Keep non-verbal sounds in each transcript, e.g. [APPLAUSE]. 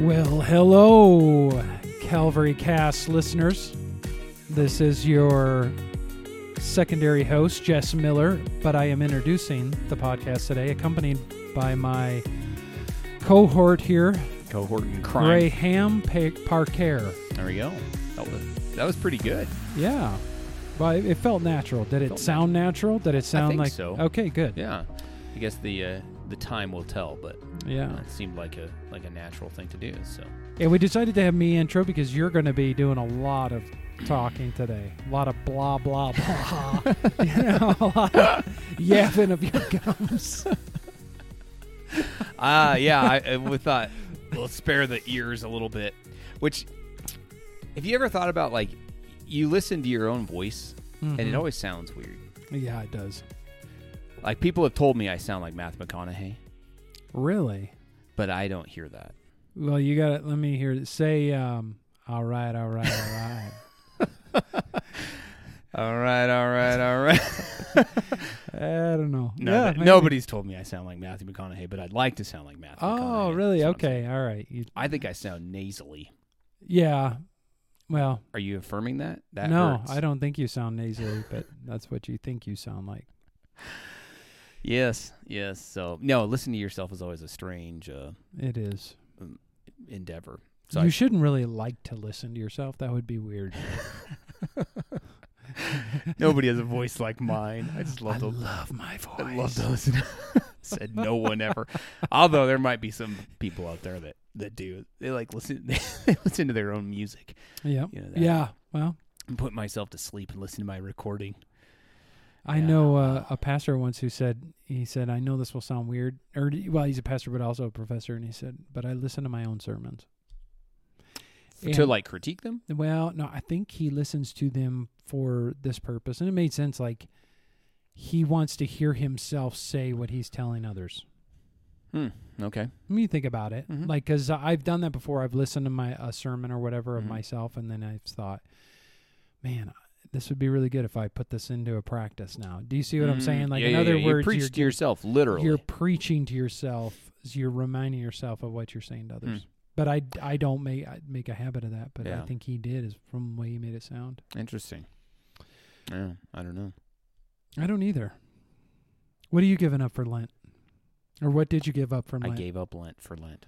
Well, hello, Calvary Cast listeners. This is your secondary host, Jess Miller, but I am introducing the podcast today, accompanied by my cohort here, Cohort and crime. Graham pa- Parker. There we go. That was that was pretty good. Yeah. Well, it it felt natural. Did it Felt sound natural? Did it sound think like so. Okay, good. Yeah. I guess the uh, the time will tell, but Yeah. uh, it seemed like a like a natural thing to do. So And we decided to have me intro because you're going to be doing a lot of talking today. A lot of blah, blah, blah. [LAUGHS] [LAUGHS] you know, a lot of yapping of your gums. ah [LAUGHS] yeah, I, I we thought we'll spare the ears a little bit. Which, have you ever thought about like you listen to your own voice and it Mhm. always sounds weird. Yeah, it does. Like people have told me I sound like Matthew McConaughey, Really? but I don't hear that. Well, you got to let me hear it. Say, um, all right, all right, all right. [LAUGHS] All right, all right, all right. [LAUGHS] I don't know. No, yeah, maybe. nobody's told me I sound like Matthew McConaughey, but I'd like to sound like Matthew McConaughey. Oh, really? Okay. All right. You, I think I sound nasally. yeah. Well, Are you affirming that? That no, hurts. I don't think you sound nasally, but that's what you think you sound like. [LAUGHS] Yes, yes. So no, listening to yourself is always a strange uh, It is. endeavor. So you I- shouldn't really like to listen to yourself. That would be weird. [LAUGHS] [LAUGHS] nobody has a voice like mine. I just love I to. love my voice. I love to listen. [LAUGHS] Said no one ever. Although there might be some people out there that that do. They like listen. They listen to their own music. Yeah. You know, Yeah. Well, And put myself to sleep and listen to my recording. I Yeah. know uh, a pastor once who said he said I know this will sound weird, or well, he's a pastor but also a professor, and he said, but I listen to my own sermons. to like critique them. Well, no, I think he listens to them for this purpose, and it made sense. Like he wants to hear himself say what he's telling others. Hmm. Okay. When you think about it, Mhm. like because I've done that before. I've listened to my a sermon or whatever of Mhm. myself, and then I've thought, man, this would be really good if I put this into a practice now. Do you see what I'm Mm, saying? Like yeah, in yeah, other yeah. words, you preach you're, to yourself, literally. you're preaching to yourself. You're reminding yourself of what you're saying to others. Hmm. But I, I don't make I make a habit of that. But I think he did is from the way he made it sound. Interesting. Yeah, I don't know. I don't either. What are you giving up for Lent? Or what did you give up for I gave up Lent for Lent.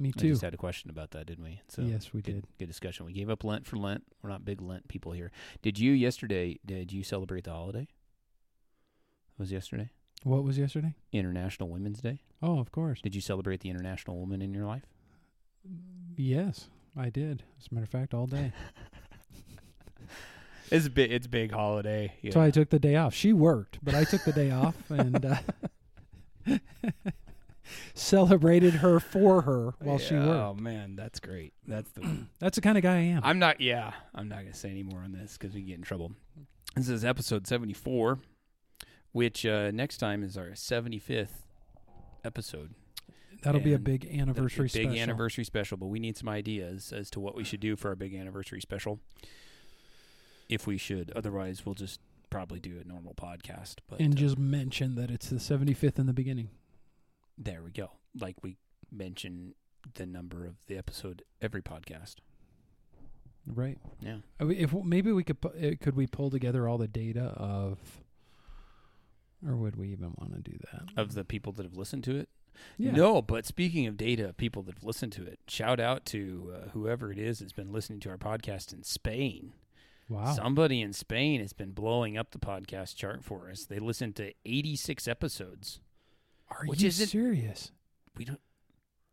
Me too. just had a question about that, didn't we? So yes, we good, did. Good discussion. We gave up Lent for Lent. We're not big Lent people here. Did you yesterday? Did you celebrate the holiday? Was yesterday What was yesterday? International Women's Day? Oh, of course. Did you celebrate the international woman in your life? Yes, I did. As a matter of fact, all day. [LAUGHS] It's a big. It's a big holiday. Yeah. So I took the day off. She worked, but I took the day off and uh, [LAUGHS] celebrated her for her while she Yeah, worked. Oh man, that's great. That's the. [CLEARS THROAT] That's the kind of guy I am. I'm not. Yeah, I'm not gonna say any more on this because we get in trouble. This is episode 74, which uh, next time is our 75th episode. That'll be a big That'll a anniversary big special. anniversary special. But we need some ideas as to what we should do for our big anniversary special. If we should, otherwise we'll just probably do a normal podcast. But and uh, just mention that it's the 75th in the beginning. There we go. Like we mention the number of the episode every podcast. Right. Yeah. Uh, we- If maybe we could pu- uh, could we pull together all the data of or would we even want to do that? Of the people that have listened to it. yeah. No, but speaking of data, people that have listened to it, shout out to uh, whoever it is that's been listening to our podcast in Spain. Wow. Somebody in Spain has been blowing up the podcast chart for us. They listened to 86 episods. Are which you isn't- serious? We don't.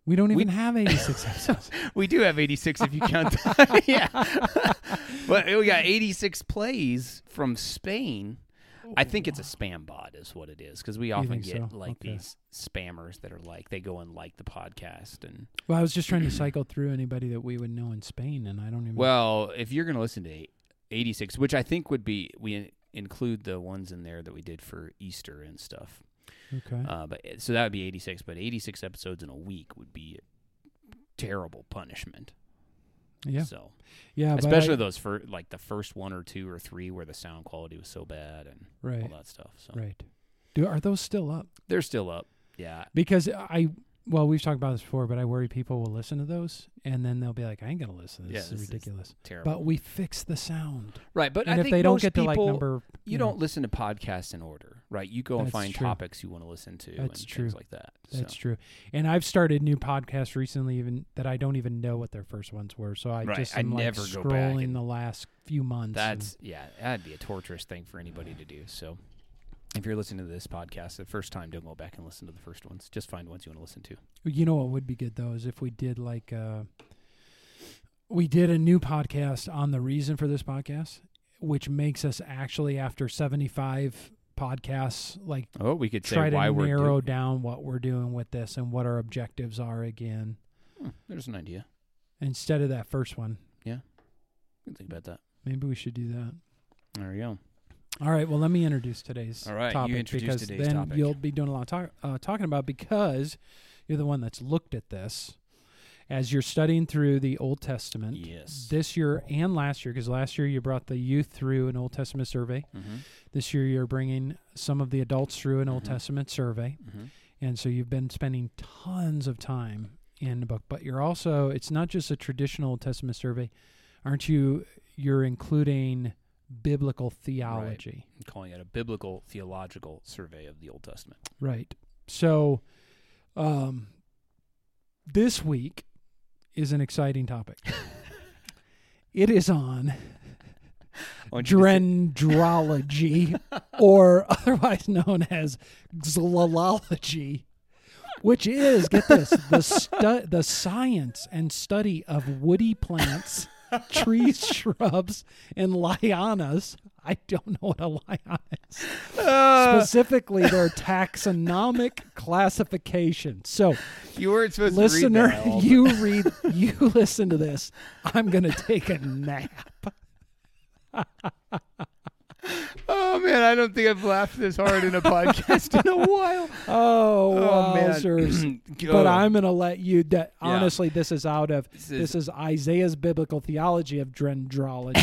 We don't We- even have 86 episodes. [LAUGHS] We do have 86 if you count. [LAUGHS] [LAUGHS] yeah, but we got 86 plays from Spain. I think it's a spam bot, is what it is, because we often get so? like Okay. these spammers that are like they go and like the podcast and Well, I was just trying to [CLEARS THROAT] cycle through anybody that we would know in Spain, and I don't even. Well, if you're going to listen to 86, which I think would be, we include the ones in there that we did for Easter and stuff. Okay. Uh, but so that would be 86, but 86 episodes in a week would be terrible punishment. yeah. So, Yeah. especially I- those for like the first one or two or three where the sound quality was so bad and all Right. that stuff. So Right. Do are those still up? they're still up. Yeah. Because I well, we've talked about this before, but I worry people will listen to those and then they'll be like, I ain't gonna listen. This Yeah, is this is ridiculous. Terrible. But we fix the sound, right, but and I if think they don't most get to like people- number, you know, don't listen to podcasts in order, right? You go and find true. topics you want to listen to That's and true. things like that. That's true. And I've started new podcasts recently, even that I don't even know what their first ones were. So I Right. just I am like never go back scrolling the last few months. That's yeah, that'd be a torturous thing for anybody to do. So, if you're listening to this podcast the first time, don't go back and listen to the first ones. Just find ones you want to listen to. You know what would be good though is if we did like uh we did a new podcast on the reason for this podcast, which makes us actually after seventy five podcasts like Oh, we could say try to narrow doing. down what we're doing with this and what our objectives are again. Hmm, there's an idea. Instead of that first one. Yeah. Think about that. Maybe we should do that. There we go. All right. Well, let me introduce today's All right, you topic introduce because today's then topic. you'll be doing a lot of talk, uh, talking about because you're the one that's looked at this as you're studying through the Old Testament Yes. this year and last year. Because last year you brought the youth through an Old Testament survey. Mm-hmm. This year you're bringing some of the adults through an Old Mhm. Testament survey, Mm-hmm. and so you've been spending tons of time in the book. But you're also it's not just a traditional Old Testament survey, aren't you? You're including biblical theology. I'm calling it a biblical theological survey of the Old Testament. Right. So, um, this week is an exciting topic. [LAUGHS] it is on I want you to say- dendrology, [LAUGHS] or otherwise known as xylology, which is get this the stu- the science and study of woody plants, [LAUGHS] trees, shrubs, and lianas. I don't know what a liana is Uh, specifically their taxonomic [LAUGHS] classification. So, you weren't supposed listener, to read you read, you listen to this. I'm gonna take a nap. [LAUGHS] Oh man, I don't think I've laughed this hard in a [LAUGHS] podcast in a while. Oh, Oh man. [CLEARS THROAT] But I'm gonna let you. That Yeah. honestly, this is out of This this is is Isaiah's biblical theology of dendrology.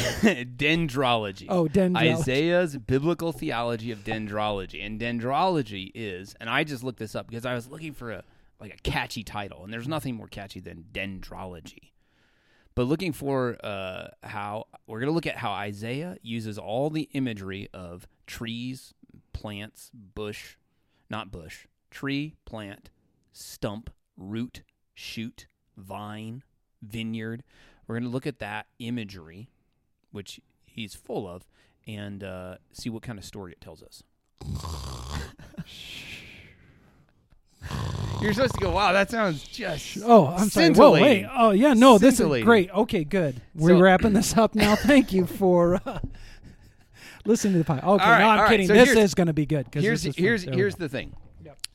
[LAUGHS] dendrology. oh, dendrology. Isaiah's biblical theology of dendrology, and dendrology is, and I just looked this up because I was looking for a like a catchy title, and there's nothing more catchy than dendrology. But looking for uh, how we're going to look at how Isaiah uses all the imagery of trees, plants, bush, not bush, tree, plant, stump, root, shoot, vine, vineyard. We're going to look at that imagery, which he's full of, and uh, see what kind of story it tells us. [LAUGHS] You're supposed to go, wow, that sounds just. Oh, I'm sorry. Whoa, wait. Oh, yeah. No, this is Scintillating. great. Okay, good. We're So- wrapping this up now. Thank you for uh, listening to the podcast. Okay, right, no, I'm right. kidding. So this here's- is going to be good. 'cause here's this is fun. here's There we here's go. the thing.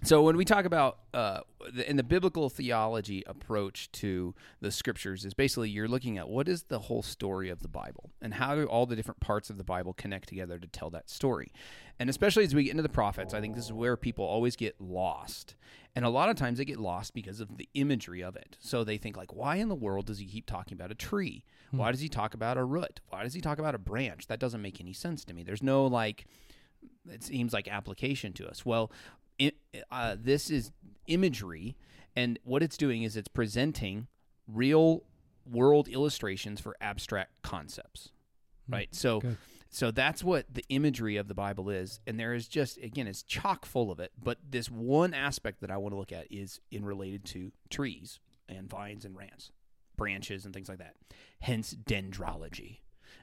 So when we talk about uh, the, in the biblical theology approach to the scriptures is basically you're looking at what is the whole story of the Bible and how do all the different parts of the Bible connect together to tell that story. And especially as we get into the prophets, I think this is where people always get lost. And a lot of times they get lost because of the imagery of it. So they think like, why in the world does he keep talking about a tree? Why does he talk about a root? Why does he talk about a branch? That doesn't make any sense to me. There's no like it seems like application to us. Well, it, uh, this is imagery, and what it's doing is it's presenting real world illustrations for abstract concepts, right? So, good. So that's what the imagery of the Bible is, and there is just again, it's chock full of it. But this one aspect that I want to look at is in related to trees and vines and rants, branches and things like that. Hence, dendrology,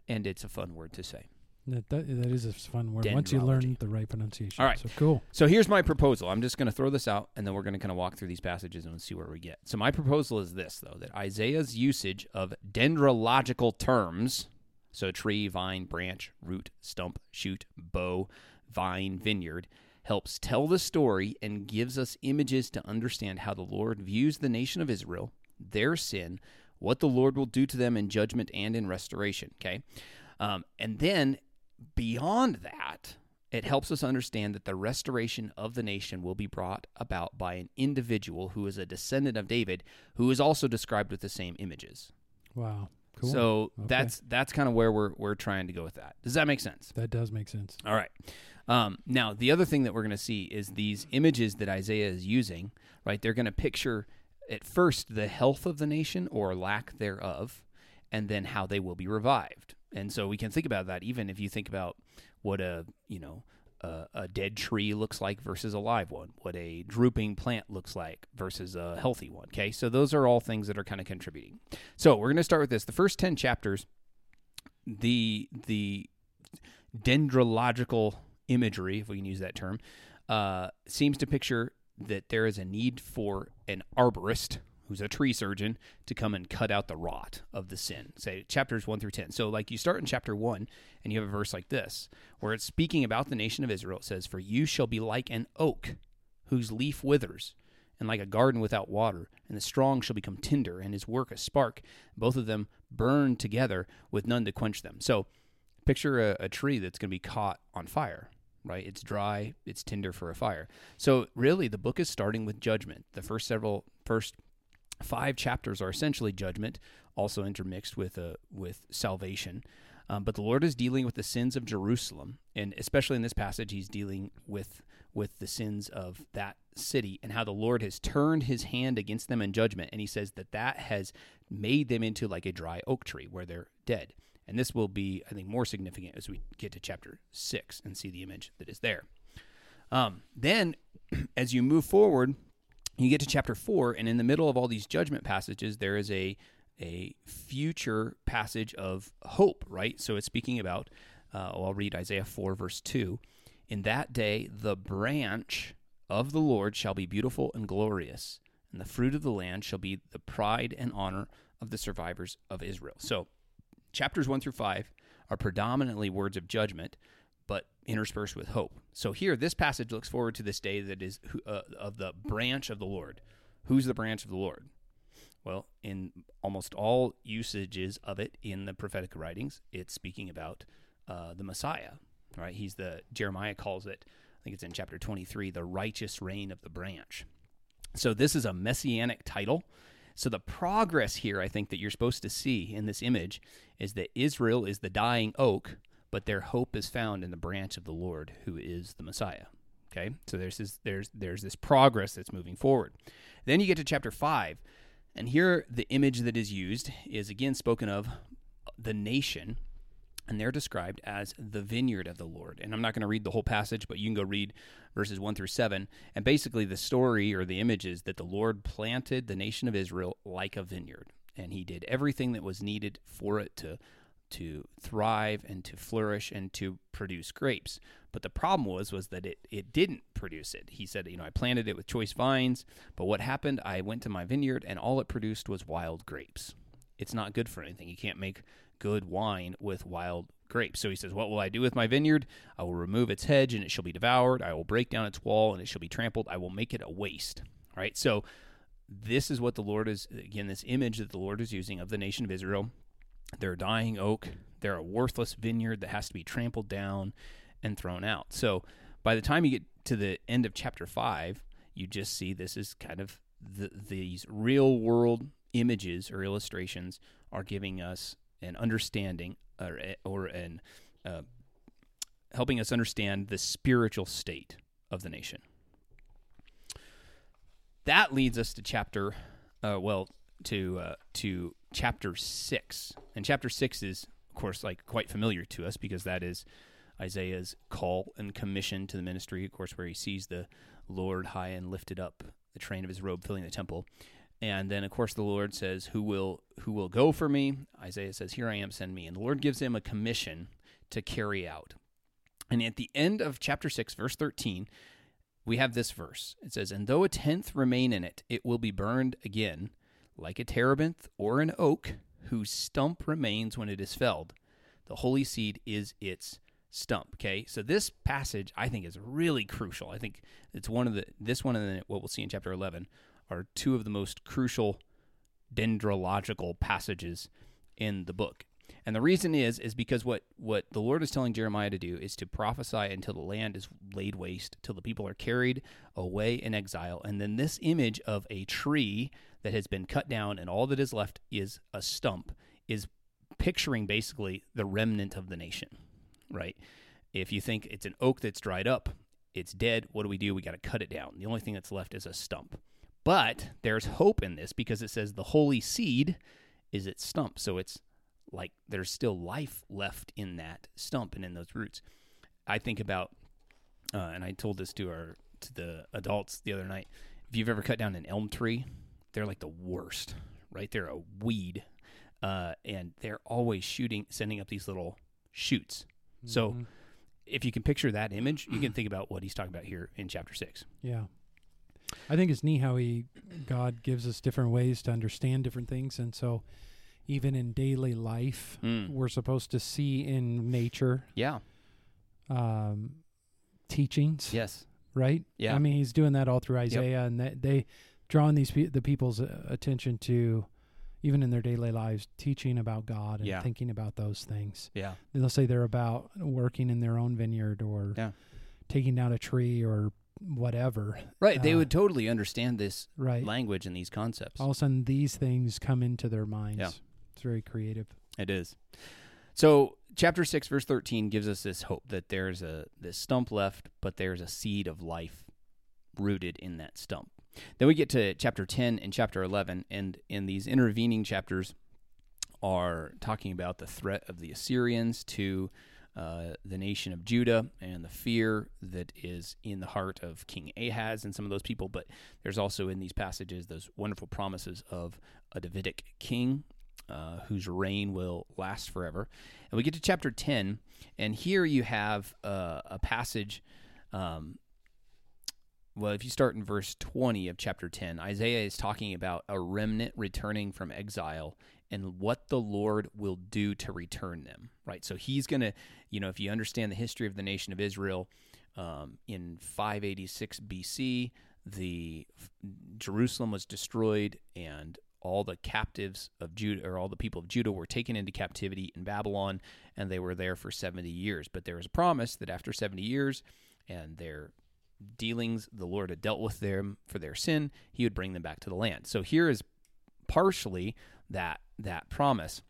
and it's a fun word to say. That, that, that is a fun word. Once you learn the right pronunciation. All right. So cool. So here's my proposal. I'm just going to throw this out, and then we're going to kind of walk through these passages and see where we get. So my proposal is this, though, that Isaiah's usage of dendrological terms, so tree, vine, branch, root, stump, shoot, bough, vine, vineyard, helps tell the story and gives us images to understand how the Lord views the nation of Israel, their sin, what the Lord will do to them in judgment and in restoration. Okay, um, and then beyond that, it helps us understand that the restoration of the nation will be brought about by an individual who is a descendant of David, who is also described with the same images. Wow. Cool. So Okay. that's that's kind of where we're we're trying to go with that. Does that make sense? that does make sense. All right. Um, now, the other thing that we're going to see is these images that Isaiah is using, right? They're going to picture at first the health of the nation or lack thereof, and then how they will be revived. And so we can think about that even if you think about what a, you know, a, dead tree looks like versus a live one, what a drooping plant looks like versus a healthy one. Okay, so those are all things that are kind of contributing. So we're going to start with this. The first 10 chapters, the, the dendrological imagery, if we can use that term, uh, seems to picture that there is a need for an arborist who's a tree surgeon to come and cut out the rot of the sin. Say chapters 1 through 10. So like you start in chapter 1 and you have a verse like this where it's speaking about the nation of Israel. It says, "For you shall be like an oak whose leaf withers." And like a garden without water, and the strong shall become tinder, and his work a spark. Both of them burn together with none to quench them. So, picture a, a tree that's going to be caught on fire right? It's dry, it's tinder for a fire. So really the book is starting with judgment. The first several first five chapters are essentially judgment, also intermixed with uh, with salvation. Um, but the Lord is dealing with the sins of Jerusalem, and especially in this passage, He's dealing with with the sins of that city and how the Lord has turned His hand against them in judgment. And He says that that has made them into like a dry oak tree where they're dead. And this will be, I think, more significant as we get to chapter six and see the image that is there. Um, then, [CLEARS THROAT] as you move forward, you get to chapter four, and in the middle of all these judgment passages, there is a a future passage of hope, right? So it's speaking about. Uh, I'll read Isaiah four verse two. In that day, the branch of the Lord shall be beautiful and glorious, and the fruit of the land shall be the pride and honor of the survivors of Israel. So, chapters one through five are predominantly words of judgment, interspersed with hope. So here, this passage looks forward to this day that is uh, of the branch of the Lord. Who's the branch of the Lord? Well, in almost all usages of it in the prophetic writings, it's speaking about uh, the Messiah. Right? He's the Jeremiah calls it. I think it's in chapter 23, the righteous reign of the branch. So this is a messianic title. So the progress here, I think, that you're supposed to see in this image is that Israel is the dying oak but their hope is found in the branch of the Lord who is the Messiah. Okay? So there's this there's there's this progress that's moving forward. Then you get to chapter 5, and here the image that is used is again spoken of the nation and they're described as the vineyard of the Lord. And I'm not going to read the whole passage, but you can go read verses 1 through 7. And basically, the story or the image is that the Lord planted the nation of Israel like a vineyard, and he did everything that was needed for it to to thrive and to flourish and to produce grapes. But the problem was was that it it didn't produce it. He said, you know, I planted it with choice vines, but what happened? I went to my vineyard and all it produced was wild grapes. It's not good for anything. You can't make good wine with wild grapes. So he says, What will I do with my vineyard? I will remove its hedge and it shall be devoured. I will break down its wall and it shall be trampled. I will make it a waste. Right? So this is what the Lord is again, this image that the Lord is using of the nation of Israel they're a dying oak. They're a worthless vineyard that has to be trampled down and thrown out. So by the time you get to the end of chapter 5, you just see this is kind of the, these real world images or illustrations are giving us an understanding or, or an uh, helping us understand the spiritual state of the nation. That leads us to chapter, uh, well, to uh, to chapter six, and chapter six is, of course, like quite familiar to us because that is Isaiah's call and commission to the ministry. Of course, where he sees the Lord high and lifted up, the train of his robe filling the temple, and then of course the Lord says, "Who will who will go for me?" Isaiah says, "Here I am, send me." And the Lord gives him a commission to carry out. And at the end of chapter six, verse thirteen. We have this verse. It says, And though a tenth remain in it, it will be burned again like a terebinth or an oak, whose stump remains when it is felled. The holy seed is its stump. Okay, so this passage I think is really crucial. I think it's one of the this one and what we'll see in chapter eleven are two of the most crucial dendrological passages in the book. And the reason is is because what what the Lord is telling Jeremiah to do is to prophesy until the land is laid waste, till the people are carried away in exile. And then this image of a tree that has been cut down and all that is left is a stump is picturing basically the remnant of the nation, right? If you think it's an oak that's dried up, it's dead, what do we do? We got to cut it down. The only thing that's left is a stump. But there's hope in this because it says the holy seed is its stump. So it's like there's still life left in that stump and in those roots. I think about, uh, and I told this to our to the adults the other night. If you've ever cut down an elm tree, they're like the worst, right? They're a weed, uh, and they're always shooting, sending up these little shoots. So Mhm. if you can picture that image, you can [CLEARS THROAT] think about what he's talking about here in chapter six. yeah. I think it's neat how he God gives us different ways to understand different things, and so even in daily life, Mm. we're supposed to see in nature Yeah. um, teachings, Yes. right? Yeah. I mean, he's doing that all through Isaiah, and they, they drawing these pe- the people's uh, attention to even in their daily lives, teaching about God and Yeah. thinking about those things. Yeah. They'll say they're about working in their own vineyard or Yeah. taking down a tree or whatever, Right. they Uh, would totally understand this right? language and these concepts. All of a sudden, these things come into their minds. Yeah. Very creative. It is. So chapter six, verse thirteen gives us this hope that there's a this stump left, but there's a seed of life rooted in that stump. Then we get to chapter ten and chapter eleven, and in these intervening chapters are talking about the threat of the Assyrians to uh, the nation of Judah and the fear that is in the heart of King Ahaz and some of those people. But there's also in these passages those wonderful promises of a Davidic king uh, whose reign will last forever. And we get to chapter 10, and here you have uh, a passage. Um, well, if you start in verse 20 of chapter 10, Isaiah is talking about a remnant returning from exile and what the Lord will do to return them, right? So he's going to, you know, if you understand the history of the nation of Israel, um, in 586 BC, the Jerusalem was destroyed and all the captives of Judah or all the people of Judah were taken into captivity in Babylon and they were there for 70 years. But there was a promise that after 70 years and their dealings, the Lord had dealt with them for their sin, he would bring them back to the land. So here is partially that that promise.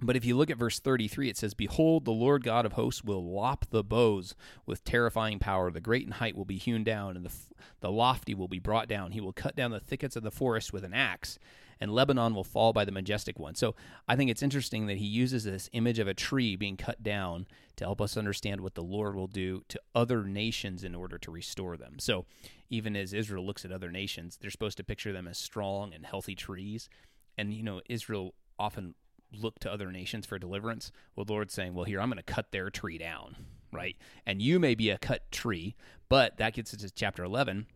But if you look at verse 33, it says, Behold, the Lord God of hosts will lop the boughs with terrifying power. The great and height will be hewn down, and the, the lofty will be brought down. He will cut down the thickets of the forest with an axe, and Lebanon will fall by the majestic one. So I think it's interesting that he uses this image of a tree being cut down to help us understand what the Lord will do to other nations in order to restore them. So even as Israel looks at other nations, they're supposed to picture them as strong and healthy trees. And, you know, Israel often look to other nations for deliverance. Well, the Lord's saying, well, here, I'm going to cut their tree down, right? And you may be a cut tree, but that gets us to chapter 11,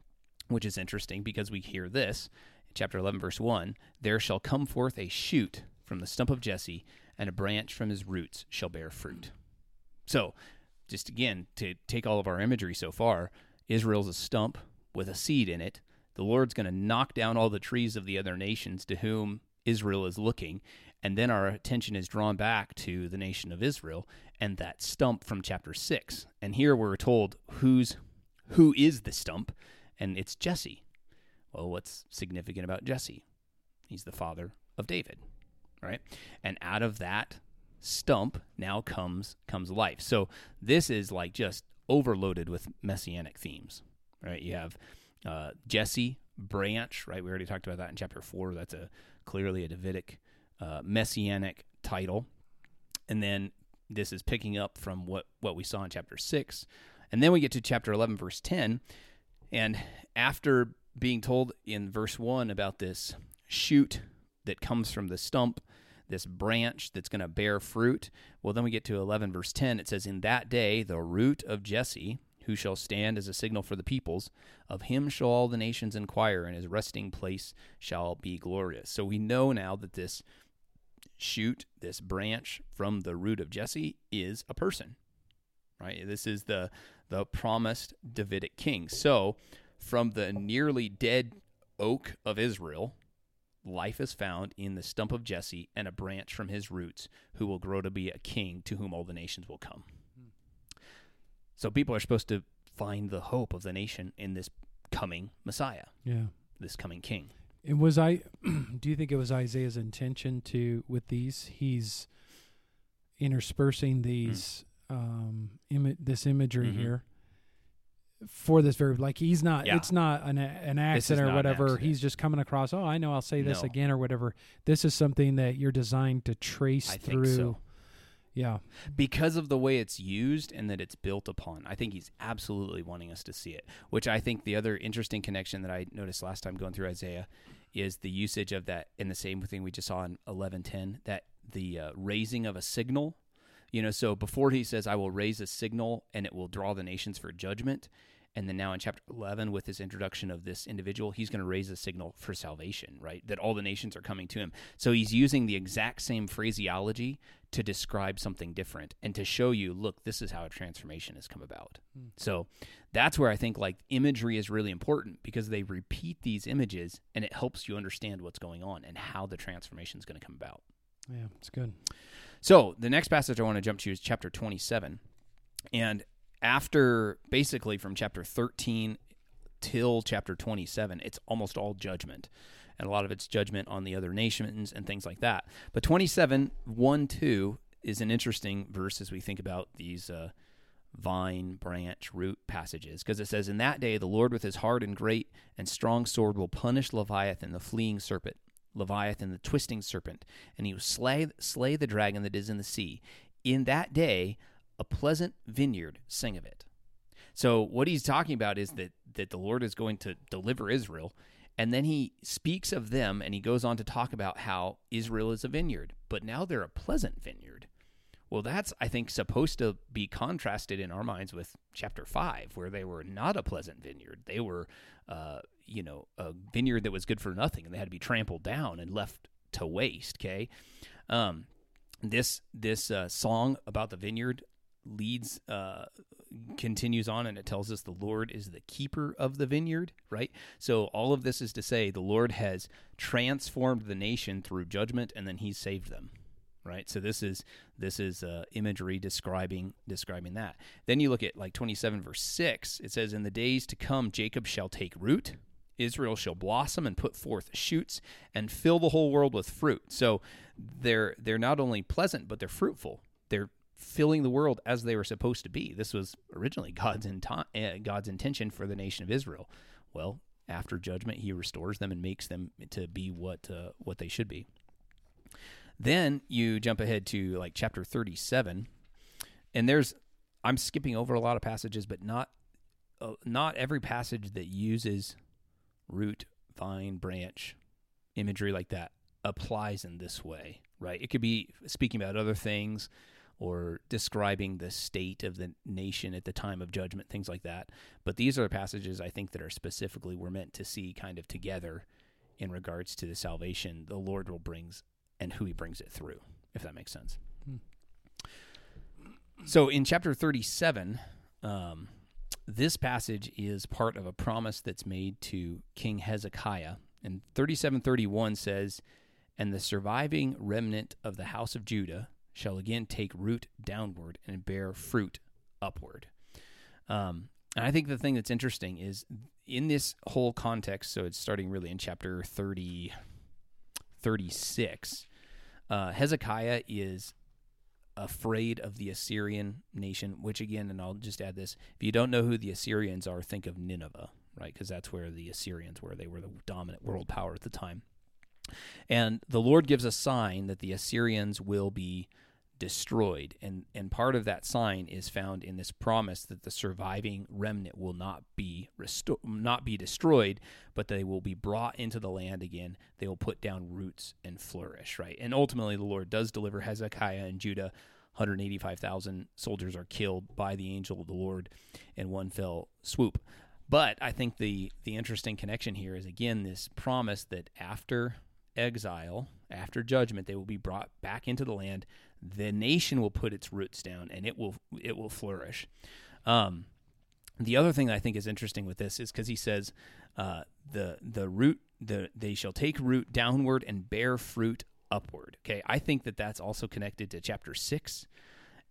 which is interesting because we hear this. Chapter 11, verse 1 There shall come forth a shoot from the stump of Jesse, and a branch from his roots shall bear fruit. So, just again, to take all of our imagery so far, Israel's a stump with a seed in it. The Lord's going to knock down all the trees of the other nations to whom Israel is looking, and then our attention is drawn back to the nation of Israel and that stump from chapter 6. And here we're told who's who is the stump, and it's Jesse. Well, what's significant about Jesse? He's the father of David, right? And out of that stump now comes comes life. So this is like just overloaded with messianic themes, right? You have uh, Jesse branch, right? We already talked about that in chapter four. That's a clearly a Davidic uh, messianic title, and then this is picking up from what what we saw in chapter six, and then we get to chapter eleven, verse ten, and after being told in verse one about this shoot that comes from the stump this branch that's going to bear fruit. Well, then we get to 11, verse 10. It says, In that day, the root of Jesse, who shall stand as a signal for the peoples, of him shall all the nations inquire, and his resting place shall be glorious. So we know now that this shoot, this branch from the root of Jesse, is a person. Right? This is the the promised Davidic king. So, from the nearly dead oak of Israel, life is found in the stump of Jesse and a branch from his roots, who will grow to be a king to whom all the nations will come. So people are supposed to find the hope of the nation in this coming Messiah, Yeah. this coming king. And was I? [CLEARS THROAT] do you think it was Isaiah's intention to with these? He's interspersing these um, Im- this imagery Mhm. here for this very like he's not Yeah. it's not an an accident or whatever accident. he's just coming across oh i know i'll say this No. again or whatever this is something that you're designed to trace I through so. yeah because of the way it's used and that it's built upon. I think he's absolutely wanting us to see it. Which I think the other interesting connection that I noticed last time going through Isaiah is the usage of that in the same thing we just saw in eleven ten. That the uh, raising of a signal. You know, so before he says, "I will raise a signal and it will draw the nations for judgment," and then now in chapter eleven, with his introduction of this individual, he's going to raise a signal for salvation, right? That all the nations are coming to him. So he's using the exact same phraseology to describe something different and to show you, look, this is how a transformation has come about. Hmm. So that's where I think like imagery is really important because they repeat these images and it helps you understand what's going on and how the transformation is going to come about. yeah it's good So the next passage I want to jump to is chapter 27. And after basically from chapter 13 till chapter 27, it's almost all judgment. And a lot of it's judgment on the other nations and things like that. But 27, 1, 2 is an interesting verse as we think about these uh, vine, branch, root passages. Because it says, In that day the Lord with his hard and great and strong sword will punish Leviathan, the fleeing serpent, Leviathan, the twisting serpent, and he will slay, slay the dragon that is in the sea. In that day a pleasant vineyard sing of it. So what he's talking about is that that the Lord is going to deliver Israel, and then he speaks of them, and he goes on to talk about how Israel is a vineyard, but now they're a pleasant vineyard. Well, that's I think supposed to be contrasted in our minds with chapter five, where they were not a pleasant vineyard; they were, uh, you know, a vineyard that was good for nothing, and they had to be trampled down and left to waste. Okay, um, this this uh, song about the vineyard leads uh, continues on and it tells us the lord is the keeper of the vineyard right? So all of this is to say the lord has transformed the nation through judgment and then he's saved them right so this is this is uh, imagery describing describing that then you look at like 27 verse 6 it says in the days to come jacob shall take root Israel shall blossom and put forth shoots and fill the whole world with fruit. So they're they're not only pleasant but they're fruitful. They're filling the world as they were supposed to be. This was originally God's inti- uh, God's intention for the nation of Israel. Well, after judgment, He restores them and makes them to be what uh, what they should be. Then you jump ahead to like chapter thirty-seven, and there's I'm skipping over a lot of passages, but not uh, not every passage that uses root, vine, branch imagery like that applies in this way, right? It could be speaking about other things or describing the state of the nation at the time of judgment, things like that. But these are passages I think that are specifically we're meant to see kind of together in regards to the salvation the Lord will brings and who he brings it through, if that makes sense. Hmm. So in chapter 37, um, this passage is part of a promise that's made to King Hezekiah. And 3731 says, And the surviving remnant of the house of Judah shall again take root downward and bear fruit upward. Um, and I think the thing that's interesting is in this whole context, so it's starting really in chapter 30, 36, uh, Hezekiah is afraid of the Assyrian nation, which again, and I'll just add this if you don't know who the Assyrians are, think of Nineveh, right? Because that's where the Assyrians were. They were the dominant world power at the time. And the Lord gives a sign that the Assyrians will be destroyed. And, and part of that sign is found in this promise that the surviving remnant will not be resto- not be destroyed, but they will be brought into the land again. They will put down roots and flourish, right? And ultimately, the Lord does deliver Hezekiah and Judah. 185,000 soldiers are killed by the angel of the Lord in one fell swoop. But I think the the interesting connection here is again this promise that after exile, after judgment, they will be brought back into the land. The nation will put its roots down, and it will it will flourish. Um, the other thing I think is interesting with this is because he says uh, the the root the they shall take root downward and bear fruit upward. Okay, I think that that's also connected to chapter six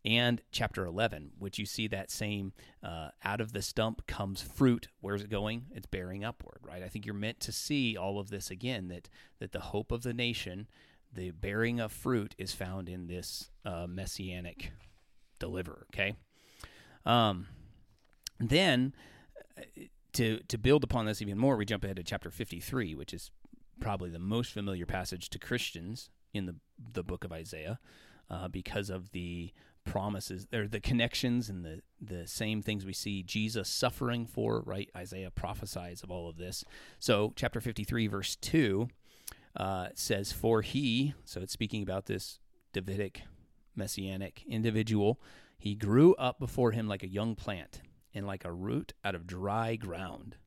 and chapter 11, which you see that same uh, out of the stump comes fruit. Where's it going? It's bearing upward, right? I think you're meant to see all of this again that that the hope of the nation, the bearing of fruit, is found in this uh, messianic deliverer. Okay. Um, then uh, to to build upon this even more, we jump ahead to chapter 53, which is probably the most familiar passage to Christians in the the book of Isaiah, uh, because of the promises, there the connections and the the same things we see Jesus suffering for. Right, Isaiah prophesies of all of this. So, chapter 53, verse two, uh, says, "For he," so it's speaking about this Davidic messianic individual. He grew up before him like a young plant and like a root out of dry ground.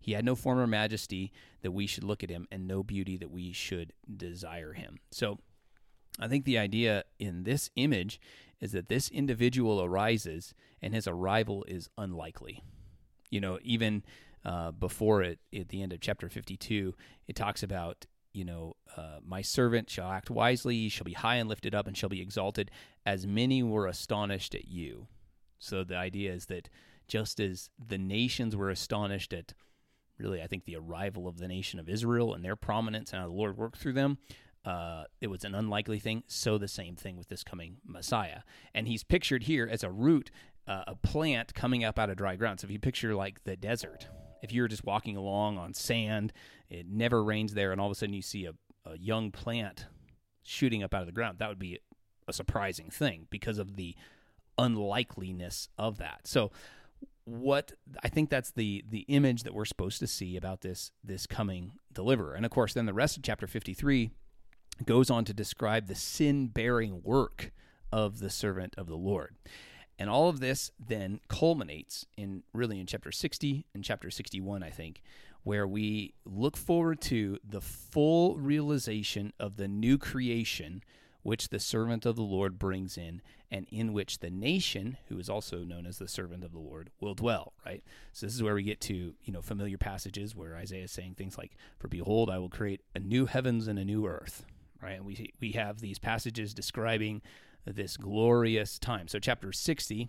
He had no form or majesty that we should look at him, and no beauty that we should desire him. So, I think the idea in this image is that this individual arises, and his arrival is unlikely. You know, even uh, before it, at the end of chapter 52, it talks about you know, uh, my servant shall act wisely, shall be high and lifted up, and shall be exalted, as many were astonished at you. So the idea is that just as the nations were astonished at, really, I think, the arrival of the nation of Israel and their prominence and how the Lord worked through them, uh, it was an unlikely thing. So the same thing with this coming Messiah. And he's pictured here as a root, uh, a plant coming up out of dry ground. So if you picture like the desert, if you're just walking along on sand, it never rains there, and all of a sudden you see a, a young plant shooting up out of the ground, that would be a surprising thing because of the unlikeliness of that. So what I think that's the the image that we're supposed to see about this this coming deliverer. And of course then the rest of chapter 53 goes on to describe the sin-bearing work of the servant of the Lord. And all of this then culminates in really in chapter 60 and chapter 61, I think, where we look forward to the full realization of the new creation which the servant of the Lord brings in, and in which the nation, who is also known as the servant of the Lord, will dwell, right? So this is where we get to, you know, familiar passages where Isaiah is saying things like, For behold, I will create a new heavens and a new earth, right? And we we have these passages describing this glorious time. So, chapter 60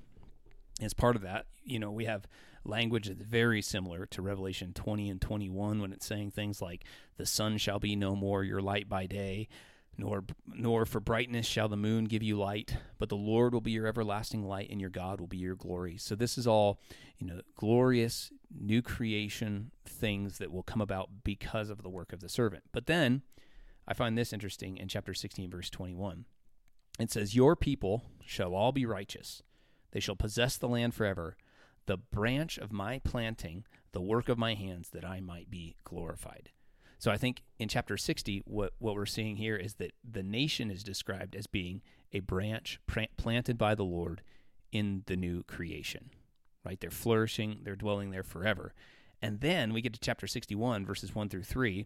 is part of that. You know, we have language that's very similar to Revelation 20 and 21 when it's saying things like, The sun shall be no more your light by day, nor nor for brightness shall the moon give you light but the lord will be your everlasting light and your god will be your glory so this is all you know glorious new creation things that will come about because of the work of the servant but then i find this interesting in chapter 16 verse 21 it says, Your people shall all be righteous. They shall possess the land forever, the branch of my planting, the work of my hands, that I might be glorified. So I think in chapter 60, what, what we're seeing here is that the nation is described as being a branch planted by the Lord in the new creation, right? They're flourishing, they're dwelling there forever. And then we get to chapter 61, verses 1 through 3,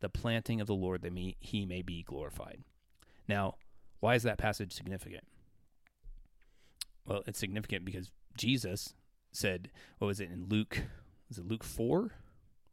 the planting of the Lord that he may be glorified. Now, why is that passage significant? Well, it's significant because Jesus said, what was it in Luke? Was it Luke 4?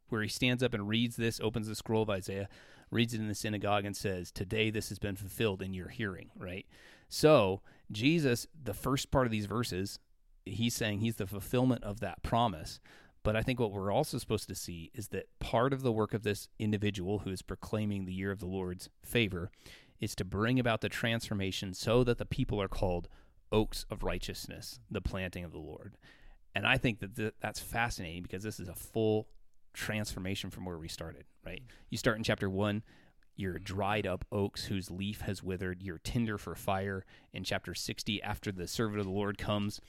Where he stands up and reads this, opens the scroll of Isaiah, reads it in the synagogue, and says, Today this has been fulfilled in your hearing, right? So, Jesus, the first part of these verses, he's saying he's the fulfillment of that promise. But I think what we're also supposed to see is that part of the work of this individual who is proclaiming the year of the Lord's favor is to bring about the transformation so that the people are called oaks of righteousness, the planting of the Lord. And I think that th- that's fascinating because this is a full transformation from where we started, right? You start in chapter 1, you're dried up oaks whose leaf has withered, you're tinder for fire. In chapter 60, after the servant of the Lord comes,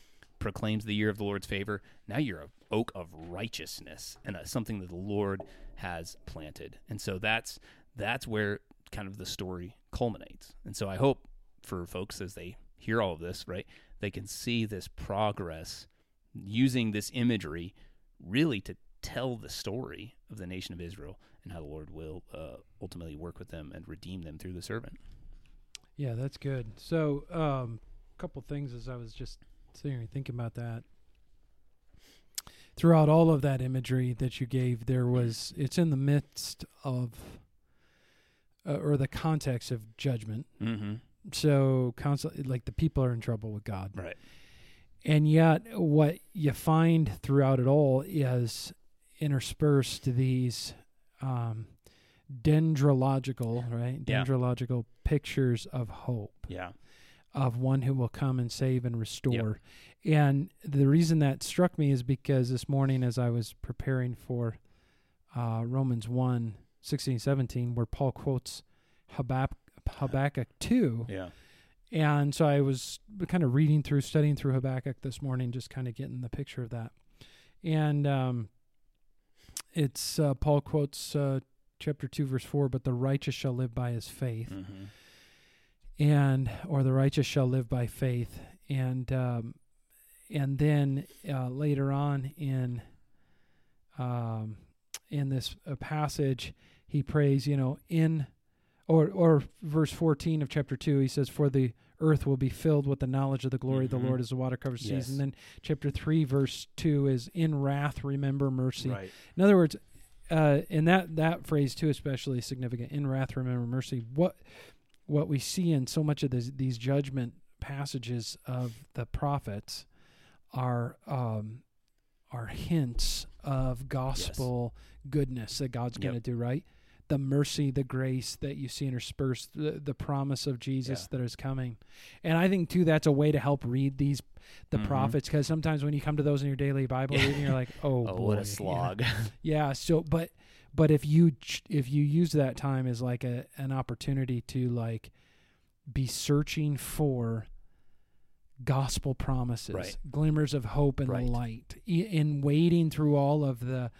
proclaims the year of the Lord's favor. Now you're a oak of righteousness and a, something that the Lord has planted. And so that's that's where kind of the story culminates. And so I hope for folks as they hear all of this, right, they can see this progress using this imagery really to tell the story of the nation of Israel and how the Lord will uh, ultimately work with them and redeem them through the servant. Yeah, that's good. So, um, a couple things as I was just So you think about that. Throughout all of that imagery that you gave, there was it's in the midst of uh, or the context of judgment. Mm-hmm. So constantly, like the people are in trouble with God, Right. and yet what you find throughout it all is interspersed these um, dendrological, right? Yeah. Dendrological pictures of hope Yeah. Of one who will come and save and restore. And the reason that struck me is because this morning, as I was preparing for uh, Romans 1 16, 17, where Paul quotes Habab- Habakkuk 2. Yeah. And so I was kind of reading through, studying through Habakkuk this morning, just kind of getting the picture of that. And um, it's uh, Paul quotes uh, chapter 2, verse 4 But the righteous shall live by his faith Mm-hmm. And or the righteous shall live by faith and um, and then uh, later on in um, in this uh, passage he prays you know in or or verse 14 of chapter 2 he says for the earth will be filled with the knowledge of the glory of Mhm. the lord as the water covers the Yes. seas and then chapter 3 verse 2 is in wrath remember mercy Right. in other words, uh, and that that phrase too, especially significant. In wrath, remember mercy. What what we see in so much of this, these judgment passages of the prophets are um, are hints of gospel goodness that God's going to Yep. do. Right, the mercy, the grace that you see interspersed, the, the promise of Jesus Yeah. that is coming, and I think too that's a way to help read these the Mhm. prophets because sometimes when you come to those in your daily Bible reading, you're like, [LAUGHS] oh, Oh, boy, what a [LAUGHS] slog. Yeah. So, but but if you if you use that time as like a an opportunity to like be searching for gospel promises, Right. glimmers of hope and Right. light, in wading through all of the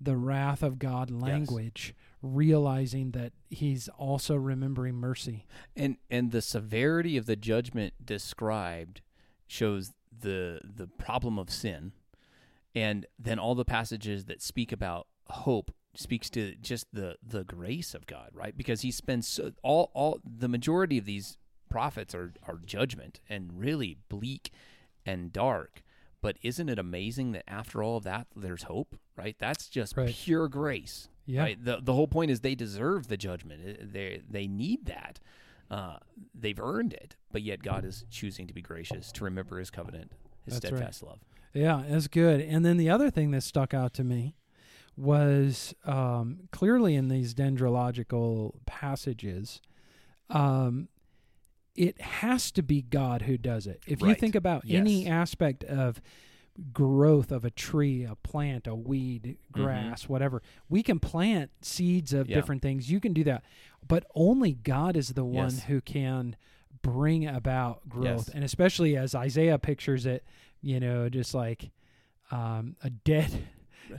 the wrath of God language, realizing that He's also remembering mercy. and and the severity of the judgment described shows the the problem of sin and then all the passages that speak about hope speaks to just the the grace of God right because he spends so, all all the majority of these prophets are are judgment and really bleak and dark but isn't it amazing that after all of that there's hope right that's just Right. pure grace Yeah. Right? The the whole point is they deserve the judgment. They they need that. Uh, they've earned it, but yet God is choosing to be gracious to remember His covenant, His That's right. steadfast love. Yeah, that's good. And then the other thing that stuck out to me was um, clearly in these dendrological passages, um, it has to be God who does it. If you think about any aspect of growth of a tree, a plant, a weed, grass, whatever, we can plant seeds of Mm-hmm. Yeah. different things. You can do that. But only God is the one Yes. who can bring about growth. Yes. And especially as Isaiah pictures it, you know, just like um, a dead,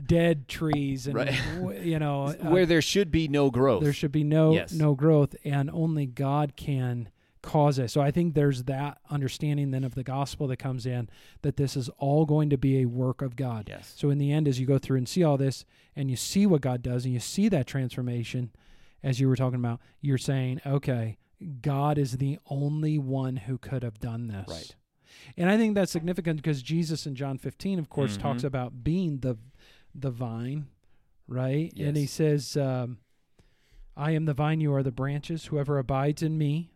dead trees, and Right. you know, [LAUGHS] uh, Where there should be no growth. there should be no Yes. no growth, and only God can cause it. So I think there's that understanding then of the gospel that comes in that this is all going to be a work of God. yes. So in the end, as you go through and see all this, and you see what God does, and you see that transformation, as you were talking about, you're saying, okay, God is the only one who could have done this. Right. And I think that's significant because Jesus in John 15, of course, talks Mhm. about being the the vine, right? And he says, um, "I am the vine; you are the branches. Whoever abides in me,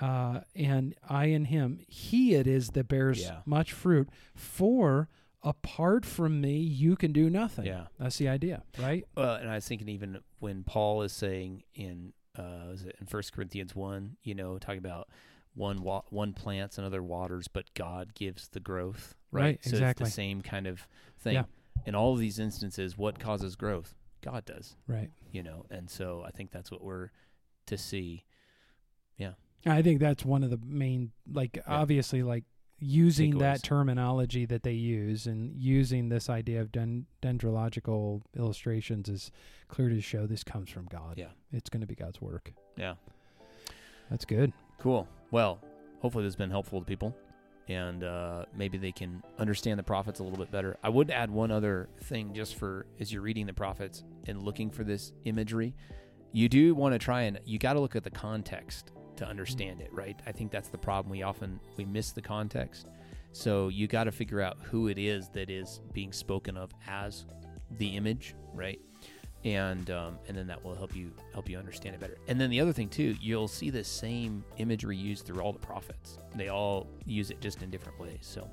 uh, and I in him, he it is that bears Yeah. much fruit. For apart from me, you can do nothing." Yeah. that's the idea, right? Well, and I was thinking even when Paul is saying in uh, was it in First Corinthians one, you know, talking about one wa- one plants, and another waters, but God gives the growth. Right. Right, So exactly. it's the same kind of thing. Yeah. In all of these instances, what causes growth? God does. Right. You know, and so I think that's what we're to see. Yeah. I think that's one of the main, like, obviously, like using that terminology that they use and using this idea of den- dendrological illustrations is clear to show this comes from God. Yeah. It's going to be God's work. Yeah. That's good. Cool. Well, hopefully this has been helpful to people, and uh, maybe they can understand the prophets a little bit better. I would add one other thing, just for as you're reading the prophets and looking for this imagery, you do want to try and you got to look at the context to understand it, right? I think that's the problem. We often we miss the context. So you got to figure out who it is that is being spoken of as the image, right? And um, and then that will help you help you understand it better. And then the other thing too, you'll see the same imagery used through all the prophets. They all use it just in different ways. So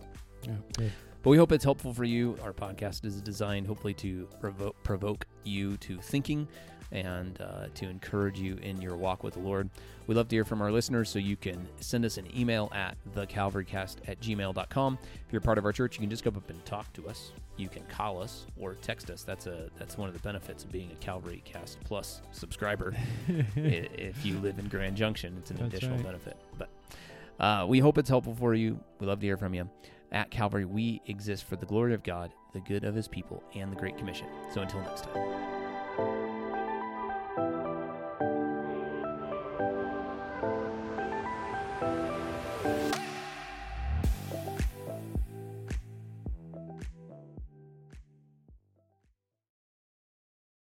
Yeah, but we hope it's helpful for you. Our podcast is designed hopefully to provoke, provoke you to thinking and uh, to encourage you in your walk with the Lord. We love to hear from our listeners, so you can send us an email at thecalvarycast at gmail.com. If you're part of our church, you can just go up and talk to us. You can call us or text us. That's a that's one of the benefits of being a Calvary Cast Plus subscriber. [LAUGHS] If you live in Grand Junction, it's an That's additional right. benefit. But uh, we hope it's helpful for you. We love to hear from you. At Calvary, we exist for the glory of God, the good of His people, and the Great Commission. So until next time.